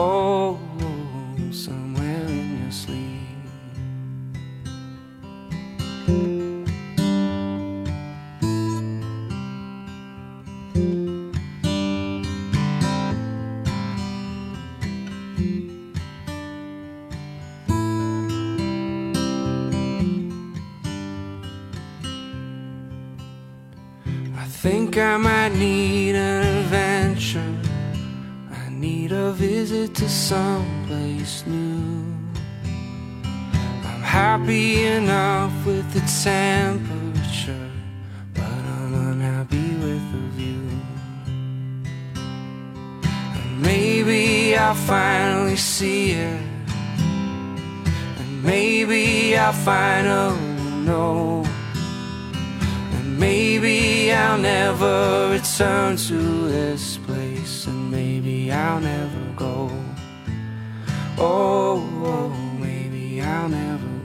Oh. Somewhere in your sleep. I think I might need an adventure. Need a visit to someplace new. I'm happy enough with the temperature, but I'm unhappy with the view. And maybe I'll finally see it. And maybe I'll finally know. And Maybe I'll never return to this place, and maybe I'll never go. Oh, oh maybe I'll never.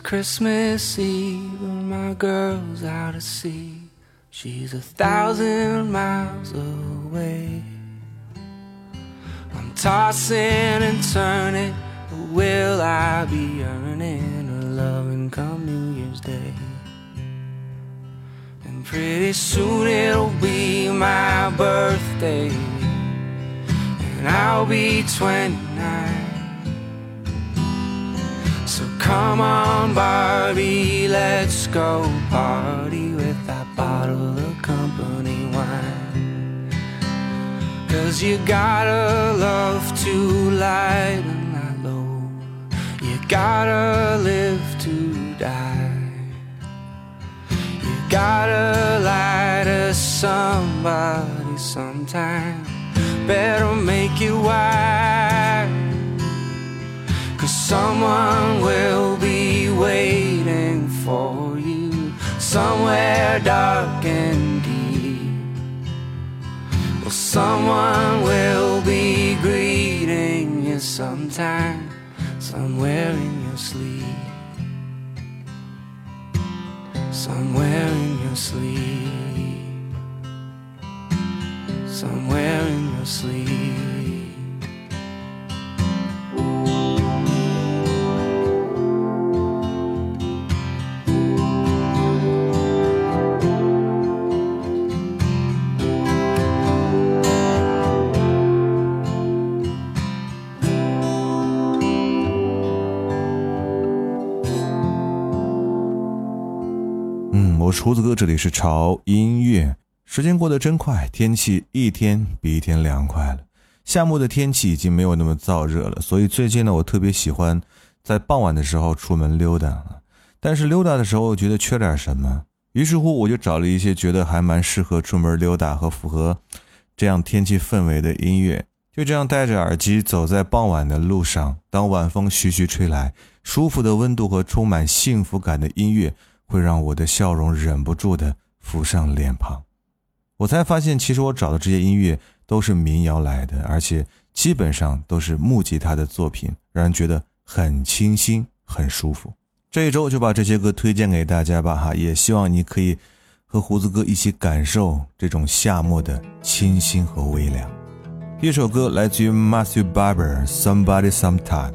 Christmas Eve and my girl's out at sea. She's a thousand miles away. I'm tossing and turning, but will I be earning her loving come New Year's Day? And pretty soon it'll be my birthday, and I'll be 29. Come on, Barbie, let's go party with that bottle of company wine. Cause you gotta love to light and that low. You gotta live to die. You gotta lie to somebody sometime. Better make it wise. Cause someone dark and deep. Well, someone will be greeting you sometime, somewhere in your sleep. Somewhere in your sleep. Somewhere in your sleep. 我厨子哥，这里是潮音乐。时间过得真快，天气一天比一天凉快了。夏末的天气已经没有那么燥热了，所以最近呢，我特别喜欢在傍晚的时候出门溜达。但是溜达的时候觉得缺点什么，于是乎我就找了一些觉得还蛮适合出门溜达和符合这样天气氛围的音乐。就这样戴着耳机走在傍晚的路上，当晚风徐徐吹来，舒服的温度和充满幸福感的音乐会让我的笑容忍不住的浮上脸庞。我才发现，其实我找的这些音乐都是民谣来的，而且基本上都是木吉他的作品，让人觉得很清新、很舒服。这一周就把这些歌推荐给大家吧，哈，也希望你可以和胡子哥一起感受这种夏末的清新和微凉。第一首歌来自于 Matthew Barber，《Somebody Sometime》。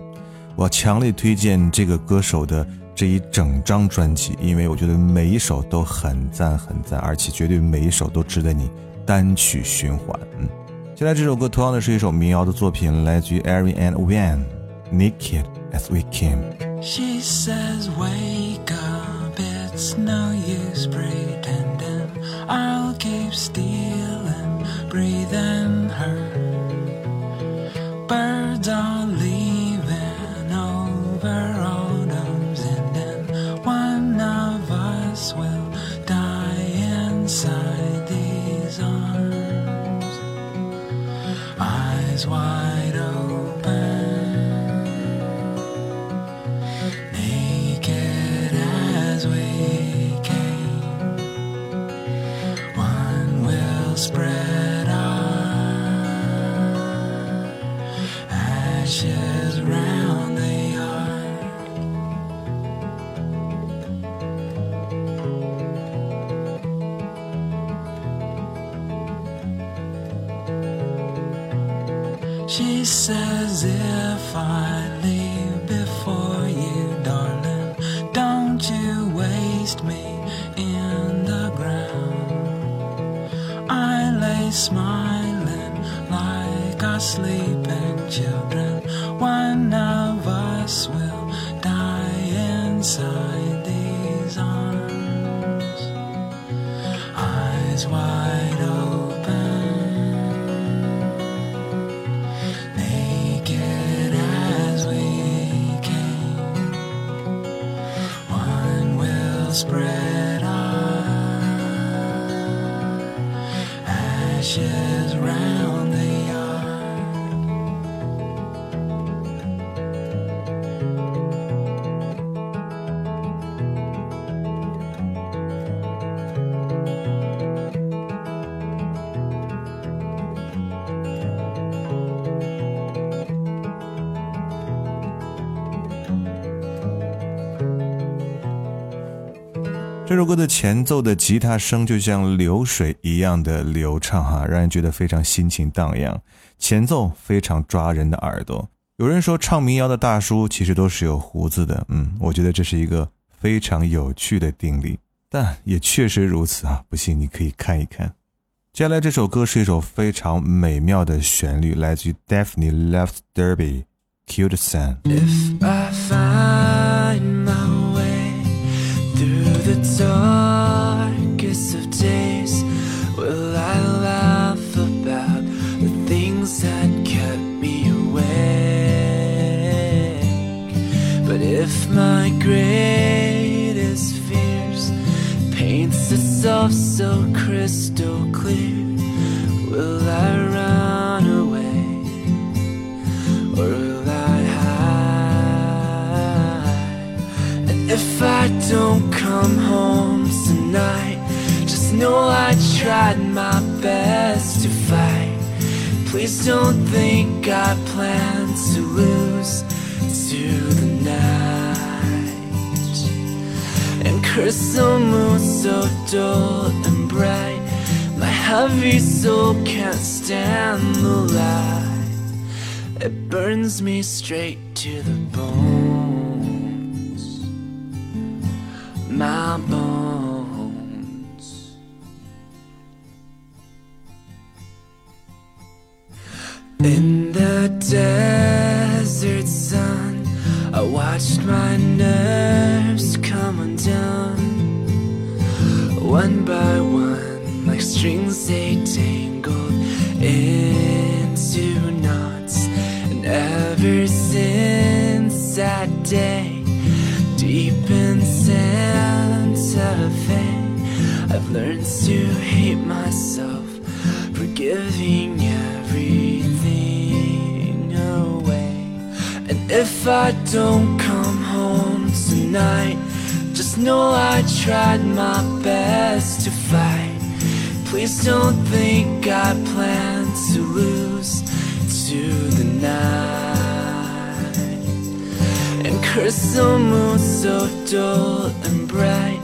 我强烈推荐这个歌手的这一整张专辑，因为我觉得每一首都很赞很赞，而且绝对每一首都值得你单曲循环。嗯，接下来这首歌同样的是一首民谣的作品，来自于 Aaron and Van，《Naked as We Came》。She says, Wake up, it's no use pretending. I'll keep stealing, breathing her. Birds are leaving She says if I leave before you, darling, don't you waste me in the ground. I lay smiling like a sleeping children. 这首歌的前奏的吉他声就像流水一样的流畅哈，让人觉得非常心情荡漾。前奏非常抓人的耳朵。有人说唱民谣的大叔其实都是有胡子的，嗯，我觉得这是一个非常有趣的定理，但也确实如此啊！不信你可以看一看。接下来这首歌是一首非常美妙的旋律，来自于 Daphne Left Derby Cute Sun。The darkest of days, will I laugh about the things that kept me awake? But if my greatest fears paints itself so crystal clear, will I run away? or will I hide? And if I don't come home tonight, just know I tried my best to fight. Please don't think I plan to lose to the night. And crystal moon so dull and bright, my heavy soul can't stand the light. It burns me straight to the bones. Day. Deep in Santa Fe, I've learned to hate myself for giving everything away. And if I don't come home tonight, just know I tried my best to fight. Please don't think I plan to lose to the night. Crystal moon so dull and bright,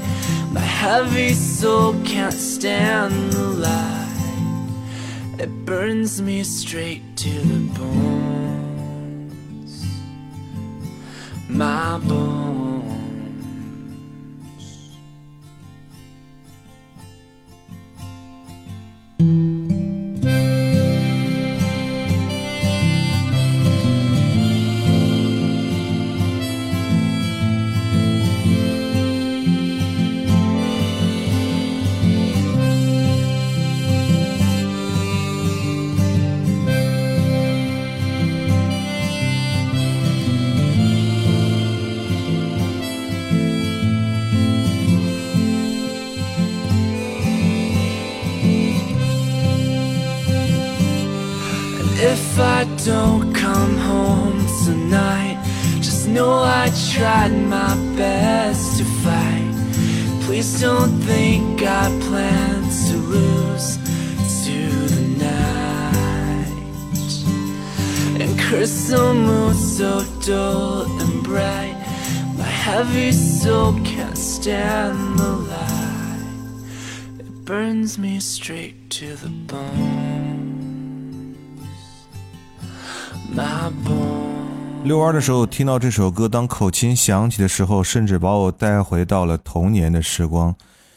my heavy soul can't stand the light. It burns me straight to the bones. My bones. Tried my best to fight. Please don't think I plan to lose to the night. And crystal moon so dull and bright, my heavy soul can't stand the light. It burns me straight to the bone. 遛弯的时候听到这首歌，当口琴响起的时候，甚至把我带回到了童年的时光。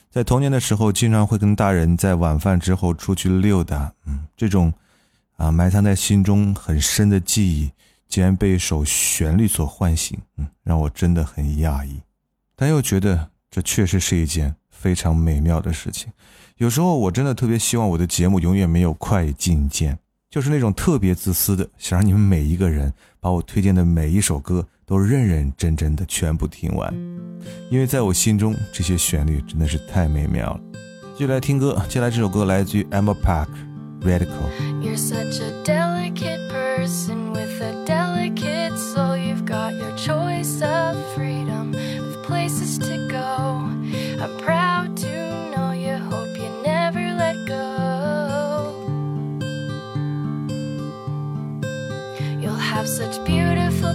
在童年的时候，经常会跟大人在晚饭之后出去溜达，嗯，这种啊埋藏在心中很深的记忆，竟然被一首旋律所唤醒，嗯，让我真的很讶异，但又觉得这确实是一件非常美妙的事情。有时候我真的特别希望我的节目永远没有快进键。就是那种特别自私的，想让你们每一个人把我推荐的每一首歌都认认真真的全部听完，因为在我心中这些旋律真的是太美妙了。继续来听歌，接下来这首歌来自于 Emma Park，《Radical》。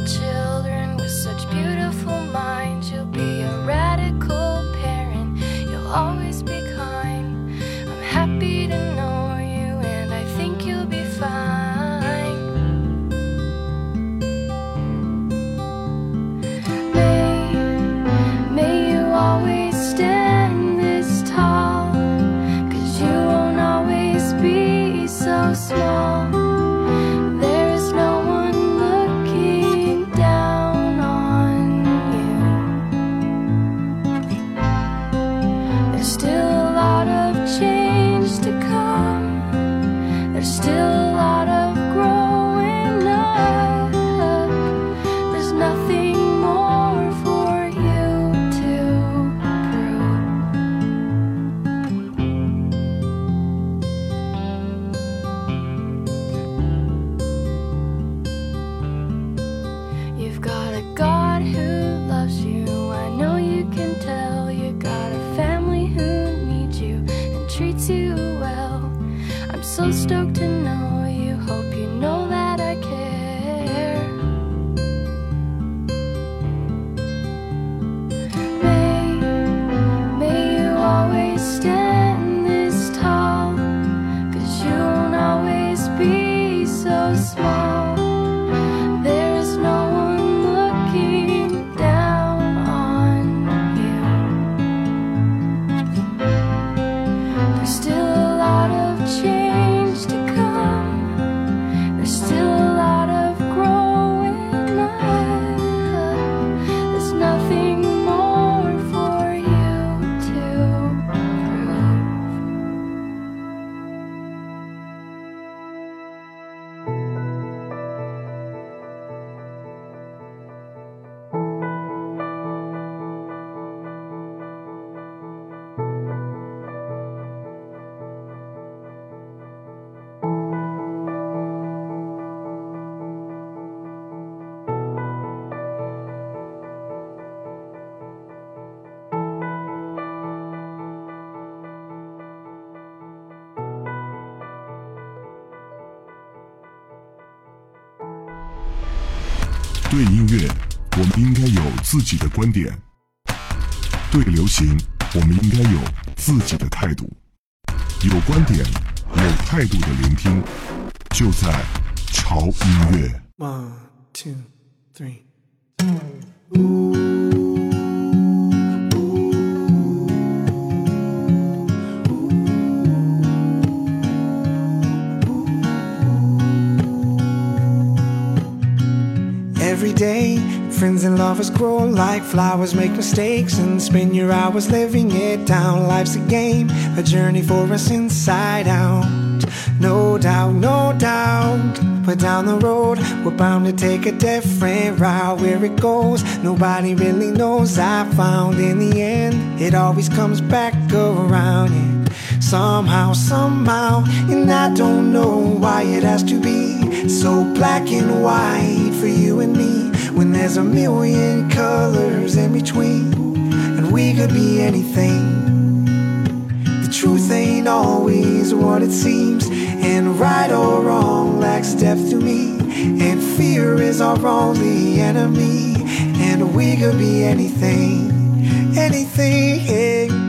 Beautiful so stoked to 对音乐，我们应该有自己的观点；对流行，我们应该有自己的态度。有观点、有态度的聆听，就在潮音乐。One, two, three. Friends and lovers grow like flowers, make mistakes and spend your hours living it down. Life's a game, a journey for us inside out. No doubt, no doubt. But down the road, we're bound to take a different route. Where it goes, nobody really knows. I found in the end, it always comes back around. Yeah. Somehow, somehow, and I don't know why it has to be so black and white for you and me. When there's a million colors in between, and we could be anything. The truth ain't always what it seems, and right or wrong lacks depth to me. And fear is our only enemy, and we could be anything, anything.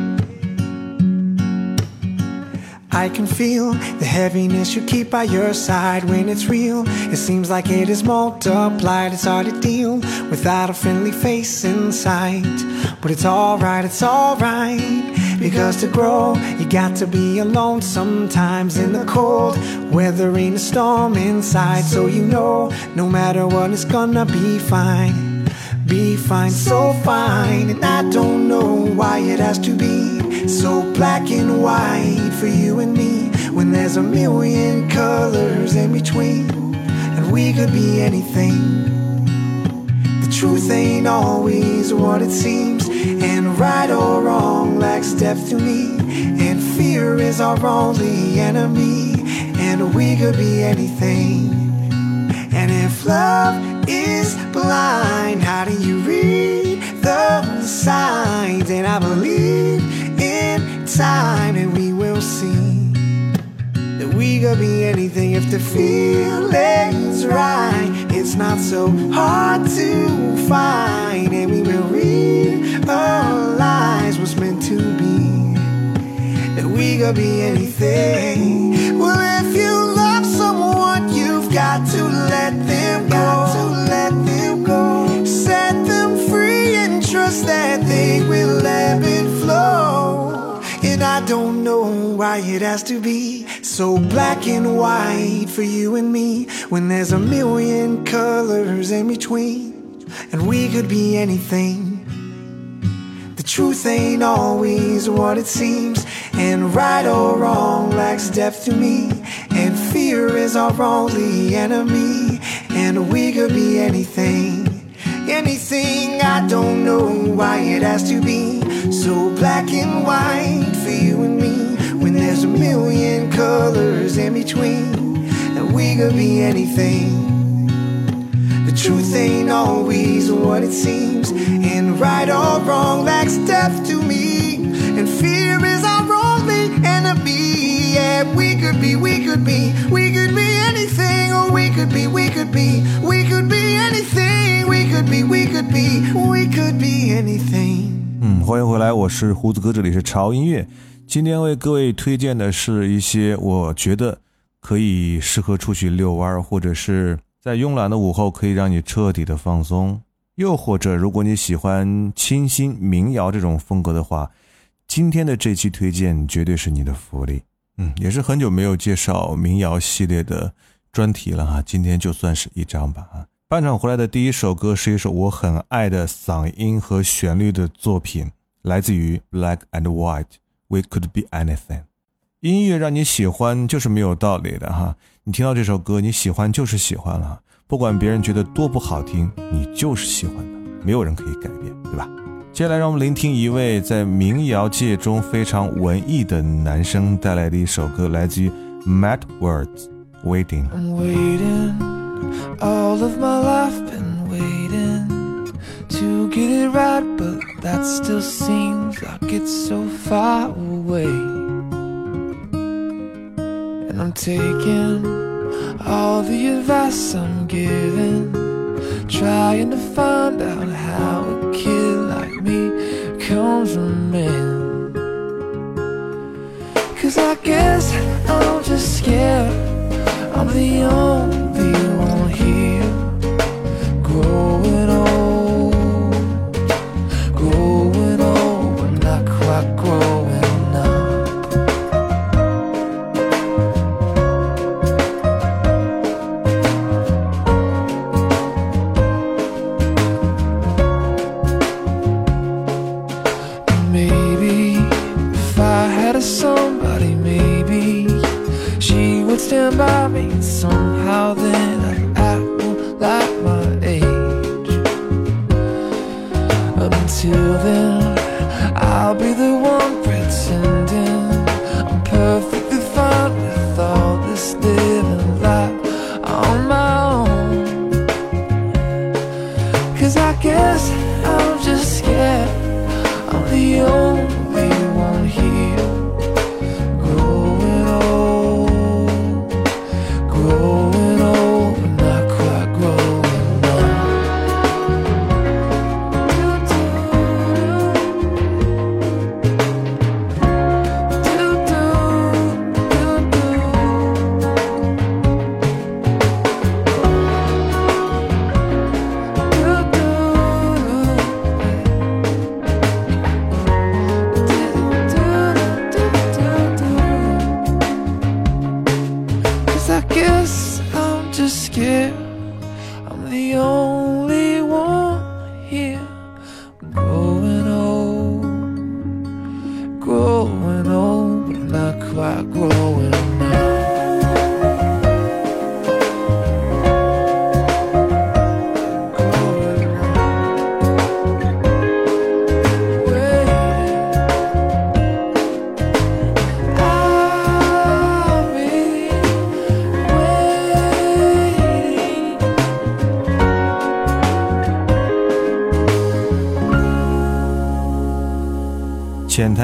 I can feel the heaviness you keep by your side when it's real. It seems like it is multiplied. It's hard to deal without a friendly face in sight. But it's alright, it's alright. Because to grow, you got to be alone sometimes in the cold. Weathering a storm inside, so you know no matter what, it's gonna be fine. Be fine, so fine. And I don't know why it has to be so black and white for you and me when there's a million colors in between and we could be anything. The truth ain't always what it seems, and right or wrong lacks depth to me. And fear is our only enemy, and we could be anything. And if love is blind, how do you read the signs? And I believe and we will see that we could be anything if the feeling's right. It's not so hard to find, and we will realize what's meant to be. That we could be anything. Well, if you love someone, you've got to let them go. To let them go. Set them free and trust that they will ebb and I don't know why it has to be so black and white for you and me when there's a million colors in between. And we could be anything. The truth ain't always what it seems, and right or wrong lacks depth to me. And fear is our only enemy, and we could be anything. Anything, I don't know why it has to be so black and white you and me when there's a million colors in between, and we could be anything. The truth ain't always what it seems, and right or wrong lacks depth to me. And fear is our only enemy. Yeah, we could be, we could be, we could be anything, or we could be, we could be, we could be anything, we could be, we could be, we could be anything. 嗯，欢迎回来，我是胡子哥，这里是潮音乐。 今天为各位推荐的是一些我觉得可以适合出去遛弯儿，或者是在慵懒的午后可以让你彻底的放松。又或者，如果你喜欢清新民谣这种风格的话，今天的这期推荐绝对是你的福利。嗯，也是很久没有介绍民谣系列的专题了哈，今天就算是一张吧啊。半场回来的第一首歌是一首我很爱的嗓音和旋律的作品，来自于 Black and White。We could be anything。音乐让你喜欢就是没有道理的哈，你听到这首歌，你喜欢就是喜欢了，不管别人觉得多不好听，你就是喜欢的，没有人可以改变，对吧？接下来让我们聆听一位在民谣界中非常文艺的男生带来的一首歌，来自于 Matt Words，《Waiting》。To get it right, but that still seems like it's so far away. And I'm taking all the advice I'm given, trying to find out how a kid like me comes from men. Cause I guess I'm just scared. I'm the only by me. Somehow then act like my Scared. I'm the only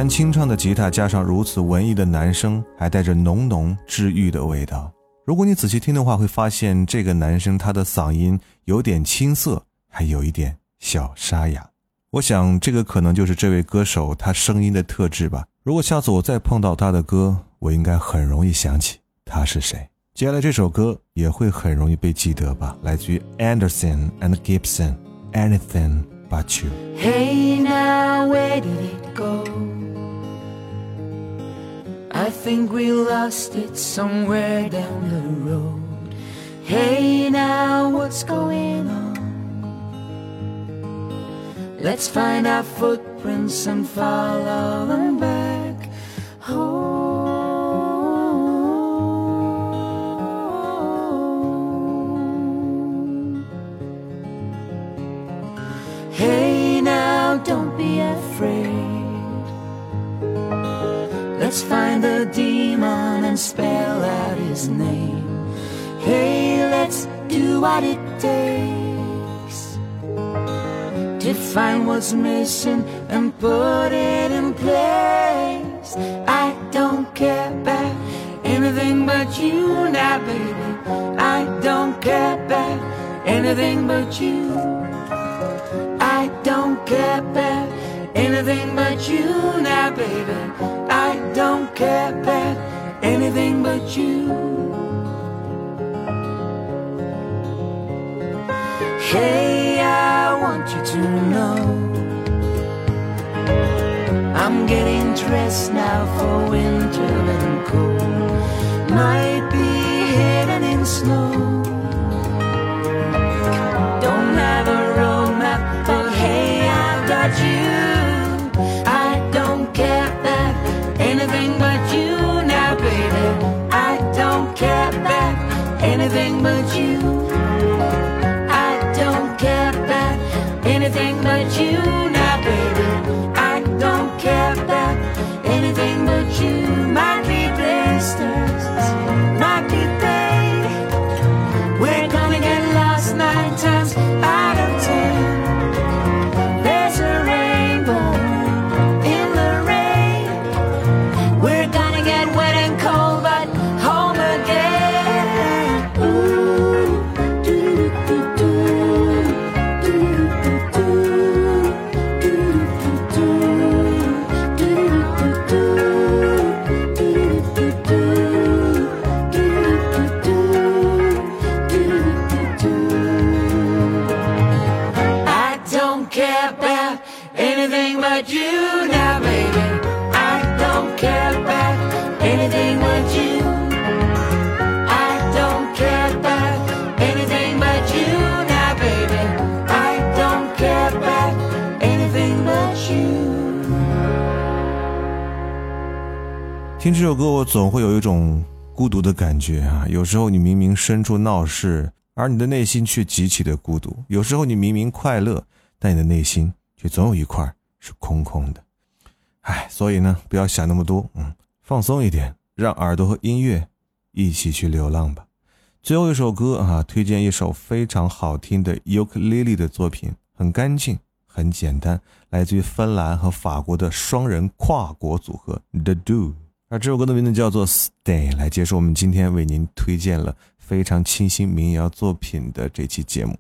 清唱的吉他加上如此文艺的男声，还带着浓浓治愈的味道。如果你仔细听的话，会发现这个男生他的嗓音有点青涩，还有一点小沙哑。我想这个可能就是这位歌手他声音的特质吧。如果下次我再碰到他的歌，我应该很容易想起他是谁。接下来这首歌也会很容易被记得吧，来自于 Anderson and Gibson，《Anything But You》。Hey now, where did it go? I think we lost it somewhere down the road. Hey now, what's going on? Let's find our footprints and follow them back home. Hey now, don't be afraid. Let's find the demon and spell out his name. Hey, let's do what it takes to find what's missing and put it in place. I don't care about anything but you now, baby. I don't care about anything but you. I don't care about but you now, baby. I don't care about anything but you. Hey, I want you to know I'm getting dressed now for winter and cold. Might be hidden in snow. Don't have a roadmap, but hey, I've got you. Anything but you. 的感觉啊。有时候你明明身处闹市，而你的内心却极其的孤独；有时候你明明快乐，但你的内心却总有一块是空空的。唉，所以呢，不要想那么多，嗯，放松一点，让耳朵和音乐一起去流浪吧。最后一首歌啊，推荐一首非常好听的 ukulele 的作品，很干净，很简单，来自于芬兰和法国的双人跨国组合 The Do。而这首歌的名字叫做《Stay》，来结束我们今天为您推荐了非常清新民谣作品的这期节目。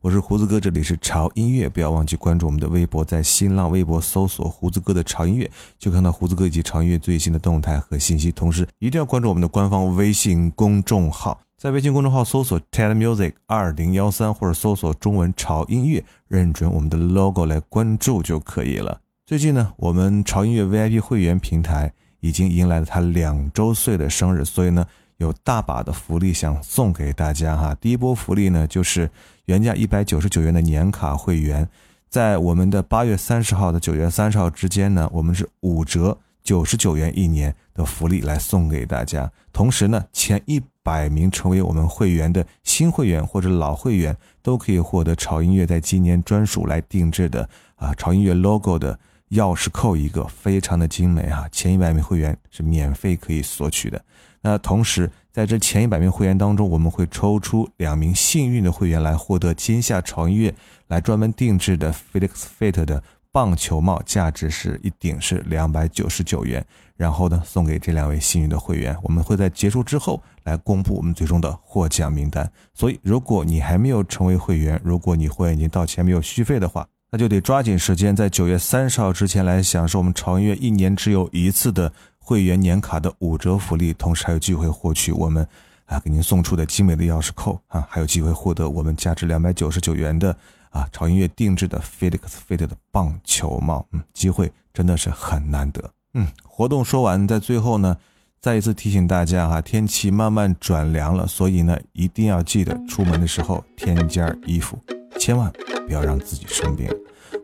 我是胡子哥，这里是潮音乐，不要忘记关注我们的微博，在新浪微博搜索“胡子哥的潮音乐”，就看到胡子哥以及潮音乐最新的动态和信息。同时，一定要关注我们的官方微信公众号，在微信公众号搜索 “TED Music 二零幺三”或者搜索中文“潮音乐”，认准我们的 logo 来关注就可以了。最近呢，我们潮音乐 VIP 会员平台。已经迎来了他两周岁的生日，所以呢，有大把的福利想送给大家哈。第一波福利呢，就是原价一百九十九元的年卡会员，在我们的八月三十号到九月三十号之间呢，我们是五折九十九元一年的福利来送给大家。同时呢，前一百名成为我们会员的新会员或者老会员都可以获得潮音乐在今年专属来定制的啊潮音乐 logo 的。钥匙扣一个，非常的精美哈！前一百名会员是免费可以索取的。那同时，在这前一百名会员当中，我们会抽出两名幸运的会员来获得今夏潮音乐来专门定制的 Felix Fit 的棒球帽，价值是一顶是两百九十九元。然后呢，送给这两位幸运的会员。我们会在结束之后来公布我们最终的获奖名单。所以，如果你还没有成为会员，如果你会员已经到期没有续费的话，那就得抓紧时间，在九月三十号之前来享受我们潮音乐一年只有一次的会员年卡的五折福利，同时还有机会获取我们啊给您送出的精美的钥匙扣啊，还有机会获得我们价值两百九十九元的啊潮音乐定制的 Felix Fit 的棒球帽，嗯，机会真的是很难得。嗯，活动说完，在最后呢，再一次提醒大家哈，天气慢慢转凉了，所以呢，一定要记得出门的时候添件衣服。千万不要让自己生病。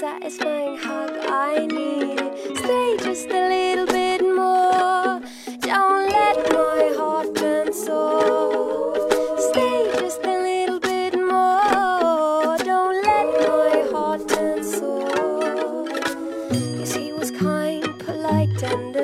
satisfying hug I need. Stay just a little bit more. Don't let my heart turn soft. Stay just a little bit more. Don't let my heart turn soft. Yes, he was kind, polite, and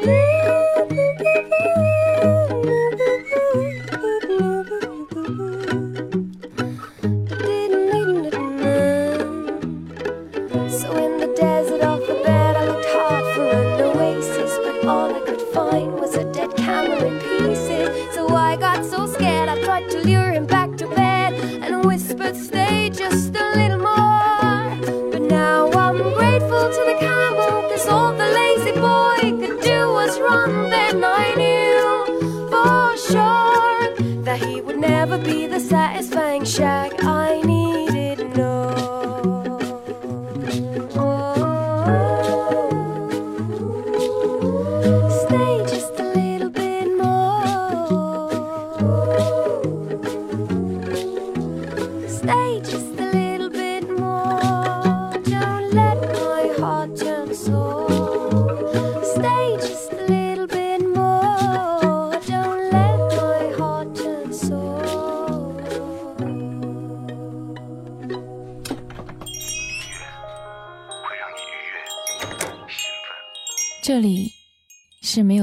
taste.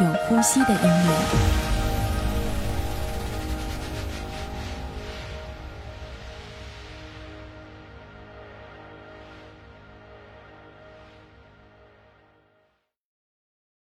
有呼吸的音乐。